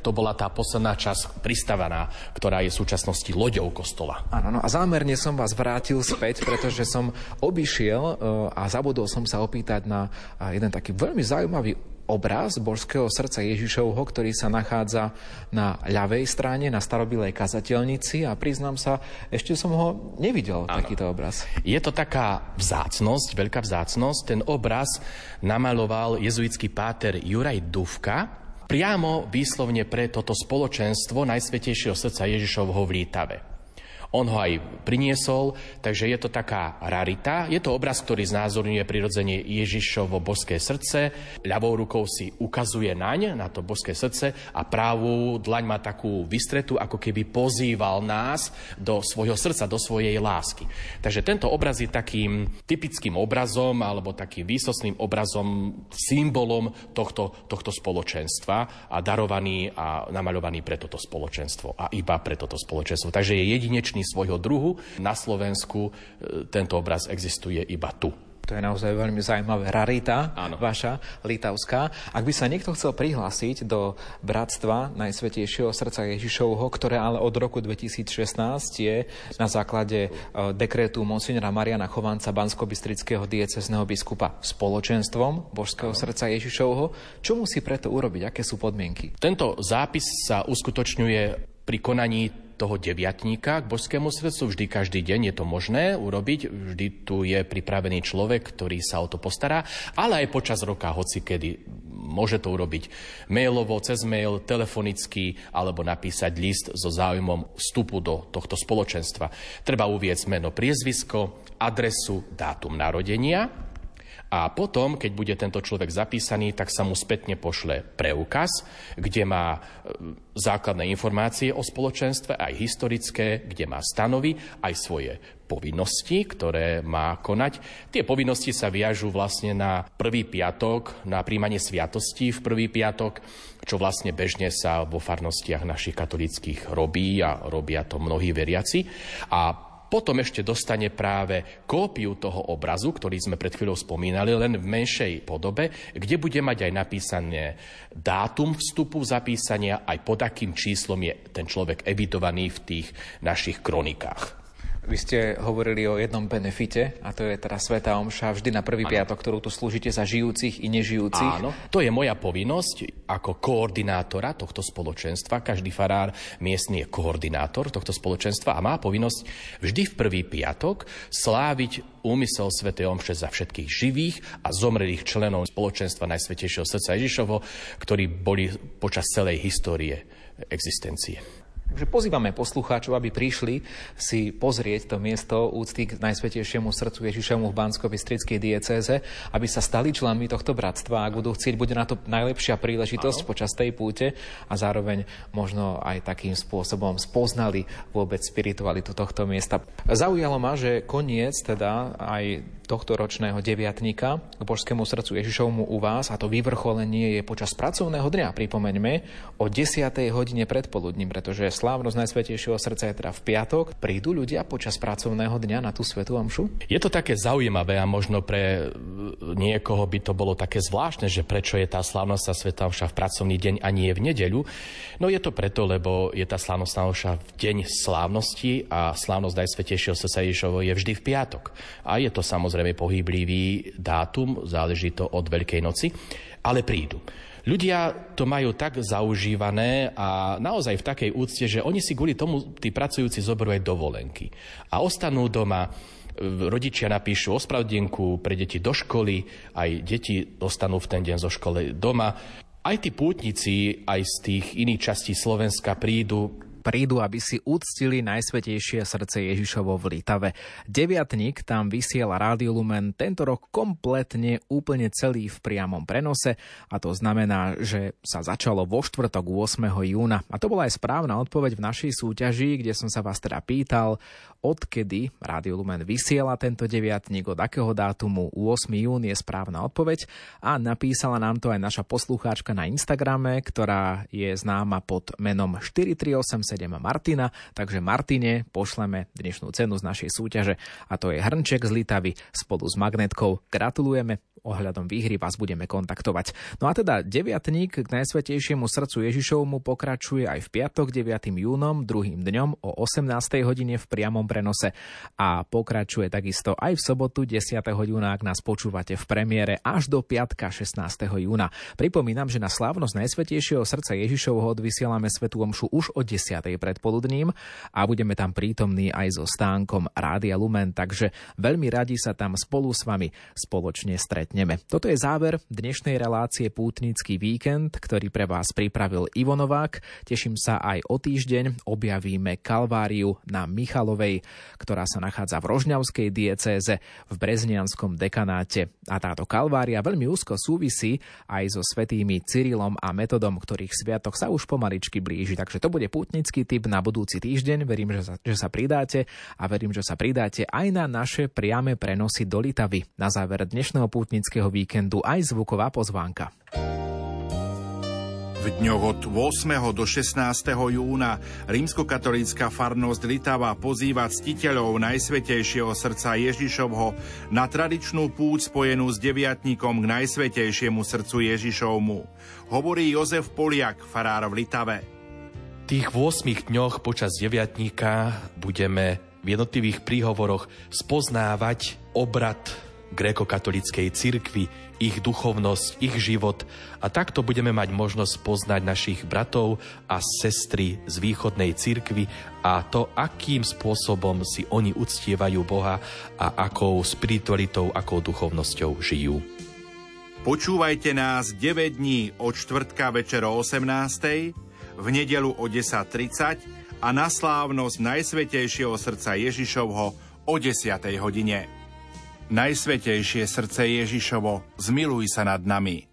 To bola tá posledná časť pristavaná, ktorá je v súčasnosti loďou kostola. Áno, no a zámerne som vás vrátil späť, pretože som obišiel e, a zabudol som sa opýtať na jeden taký veľmi zaujímavý obraz božského srdca Ježišovho, ktorý sa nachádza na ľavej strane, na starobilej kazateľnici a priznám sa, ešte som ho nevidel, ano. takýto obraz. Je to taká vzácnosť, veľká vzácnosť. Ten obraz namaloval jezuitský páter Juraj Duvka, priamo výslovne pre toto spoločenstvo Najsvetejšieho srdca Ježišovho v Lítave. On ho aj priniesol, takže je to taká rarita. Je to obraz, ktorý znázorňuje prirodzene Ježišovo božské srdce. Ľavou rukou si ukazuje naň, na to božské srdce a právou dlaň má takú vystretu, ako keby pozýval nás do svojho srdca, do svojej lásky. Takže tento obraz je takým typickým obrazom alebo takým výsostným obrazom, symbolom tohto, tohto spoločenstva a darovaný a namaľovaný pre toto spoločenstvo a iba pre toto spoločenstvo. Takže je jedinečný jedinečný svojho druhu. Na Slovensku e, tento obraz existuje iba tu. To je naozaj veľmi zaujímavé. Rarita, Áno. vaša, litavská. Ak by sa niekto chcel prihlásiť do Bratstva Najsvetejšieho srdca Ježišovho, ktoré ale od roku 2016 je na základe e, dekrétu monsignora Mariana Chovanca Bansko-Bystrického diecezneho biskupa spoločenstvom Božského srdca Ježišovho, čo musí preto urobiť? Aké sú podmienky? Tento zápis sa uskutočňuje pri konaní toho deviatníka k božskému srdcu. Vždy, každý deň je to možné urobiť. Vždy tu je pripravený človek, ktorý sa o to postará, ale aj počas roka, hoci kedy môže to urobiť mailovo, cez mail, telefonicky alebo napísať list so záujmom vstupu do tohto spoločenstva. Treba uvieť meno, priezvisko, adresu, dátum narodenia a potom, keď bude tento človek zapísaný, tak sa mu spätne pošle preukaz, kde má e, základné informácie o spoločenstve, aj historické, kde má stanovy, aj svoje povinnosti, ktoré má konať. Tie povinnosti sa viažú vlastne na prvý piatok, na príjmanie sviatostí v prvý piatok, čo vlastne bežne sa vo farnostiach našich katolických robí a robia to mnohí veriaci. A potom ešte dostane práve kópiu toho obrazu, ktorý sme pred chvíľou spomínali, len v menšej podobe, kde bude mať aj napísané dátum vstupu zapísania, aj pod akým číslom je ten človek evidovaný v tých našich kronikách. Vy ste hovorili o jednom benefite, a to je teda Sveta Omša vždy na prvý ano. piatok, ktorú tu slúžite za žijúcich i nežijúcich. Áno, to je moja povinnosť ako koordinátora tohto spoločenstva. Každý farár miestny je koordinátor tohto spoločenstva a má povinnosť vždy v prvý piatok sláviť úmysel Sv. Omše za všetkých živých a zomrelých členov spoločenstva Najsvetejšieho srdca Ježišovo, ktorí boli počas celej histórie existencie. Takže pozývame poslucháčov, aby prišli si pozrieť to miesto úcty k Najsvetejšiemu srdcu Ježišovu v bansko-bystrickej diecéze, aby sa stali členmi tohto bratstva. Ak budú chcieť, bude na to najlepšia príležitosť Áno. počas tej púte a zároveň možno aj takým spôsobom spoznali vôbec spiritualitu tohto miesta. Zaujalo ma, že koniec teda aj tohto ročného deviatníka k Božskému srdcu Ježišovmu u vás a to vyvrcholenie je počas pracovného dňa, pripomeňme, o 10. hodine predpoludním, pretože slávnosť Najsvetejšieho srdca je teda v piatok. Prídu ľudia počas pracovného dňa na tú svetú omšu? Je to také zaujímavé a možno pre niekoho by to bolo také zvláštne, že prečo je tá slávnosť svetá omša v pracovný deň a nie v nedeľu. No je to preto, lebo je tá slávnosť omša v deň slávnosti a slávnosť Najsvetejšieho srdca Ježišovo je vždy v piatok. A je to samozrejme pohyblivý dátum, záleží to od Veľkej noci, ale prídu. Ľudia to majú tak zaužívané a naozaj v takej úcte, že oni si kvôli tomu tí pracujúci zoberú aj dovolenky. A ostanú doma, rodičia napíšu ospravedlnku pre deti do školy, aj deti dostanú v ten deň zo školy doma. Aj tí pútnici aj z tých iných častí Slovenska prídu prídu, aby si uctili najsvetejšie srdce Ježišovo v Litave. Deviatník tam vysiela Rádio Lumen tento rok kompletne úplne celý v priamom prenose a to znamená, že sa začalo vo štvrtok 8. júna. A to bola aj správna odpoveď v našej súťaži, kde som sa vás teda pýtal, odkedy Rádio Lumen vysiela tento deviatník, od akého dátumu 8. jún je správna odpoveď a napísala nám to aj naša poslucháčka na Instagrame, ktorá je známa pod menom 4387 Martina, takže Martine pošleme dnešnú cenu z našej súťaže a to je hrnček z Litavy spolu s magnetkou. Gratulujeme, ohľadom výhry vás budeme kontaktovať. No a teda deviatník k Najsvetejšiemu srdcu Ježišovmu pokračuje aj v piatok 9. júnom, druhým dňom o 18. hodine v priamom prenose a pokračuje takisto aj v sobotu 10. júna, ak nás počúvate v premiére až do piatka 16. júna. Pripomínam, že na slávnosť Najsvetejšieho srdca Ježišovho odvysielame Svetú Omšu už o 10. predpoludním a budeme tam prítomní aj so stánkom Rádia Lumen, takže veľmi radi sa tam spolu s vami spoločne stretneme stretneme. Toto je záver dnešnej relácie Pútnický víkend, ktorý pre vás pripravil Ivo Novák. Teším sa aj o týždeň. Objavíme Kalváriu na Michalovej, ktorá sa nachádza v Rožňavskej diecéze v Breznianskom dekanáte. A táto Kalvária veľmi úzko súvisí aj so svetými Cyrilom a Metodom, ktorých sviatok sa už pomaličky blíži. Takže to bude pútnický typ na budúci týždeň. Verím, že sa, že sa pridáte a verím, že sa pridáte aj na naše priame prenosy do Litavy. Na záver dnešného pútnického víkendu aj zvuková pozvánka. V dňoch od 8. do 16. júna rímskokatolícka farnosť Litava pozýva ctiteľov Najsvetejšieho srdca Ježišovho na tradičnú púť spojenú s deviatníkom k Najsvetejšiemu srdcu Ježišovmu. Hovorí Jozef Poliak, farár v Litave. V tých 8 dňoch počas deviatníka budeme v jednotlivých príhovoroch spoznávať obrad gréko-katolíckej cirkvi, ich duchovnosť, ich život a takto budeme mať možnosť poznať našich bratov a sestry z východnej cirkvi a to, akým spôsobom si oni uctievajú Boha a akou spiritualitou, akou duchovnosťou žijú. Počúvajte nás 9 dní od čtvrtka večer o 18. v nedelu o 10.30 a na slávnosť Najsvetejšieho srdca Ježišovho o 10. hodine. Najsvetejšie srdce Ježišovo, zmiluj sa nad nami.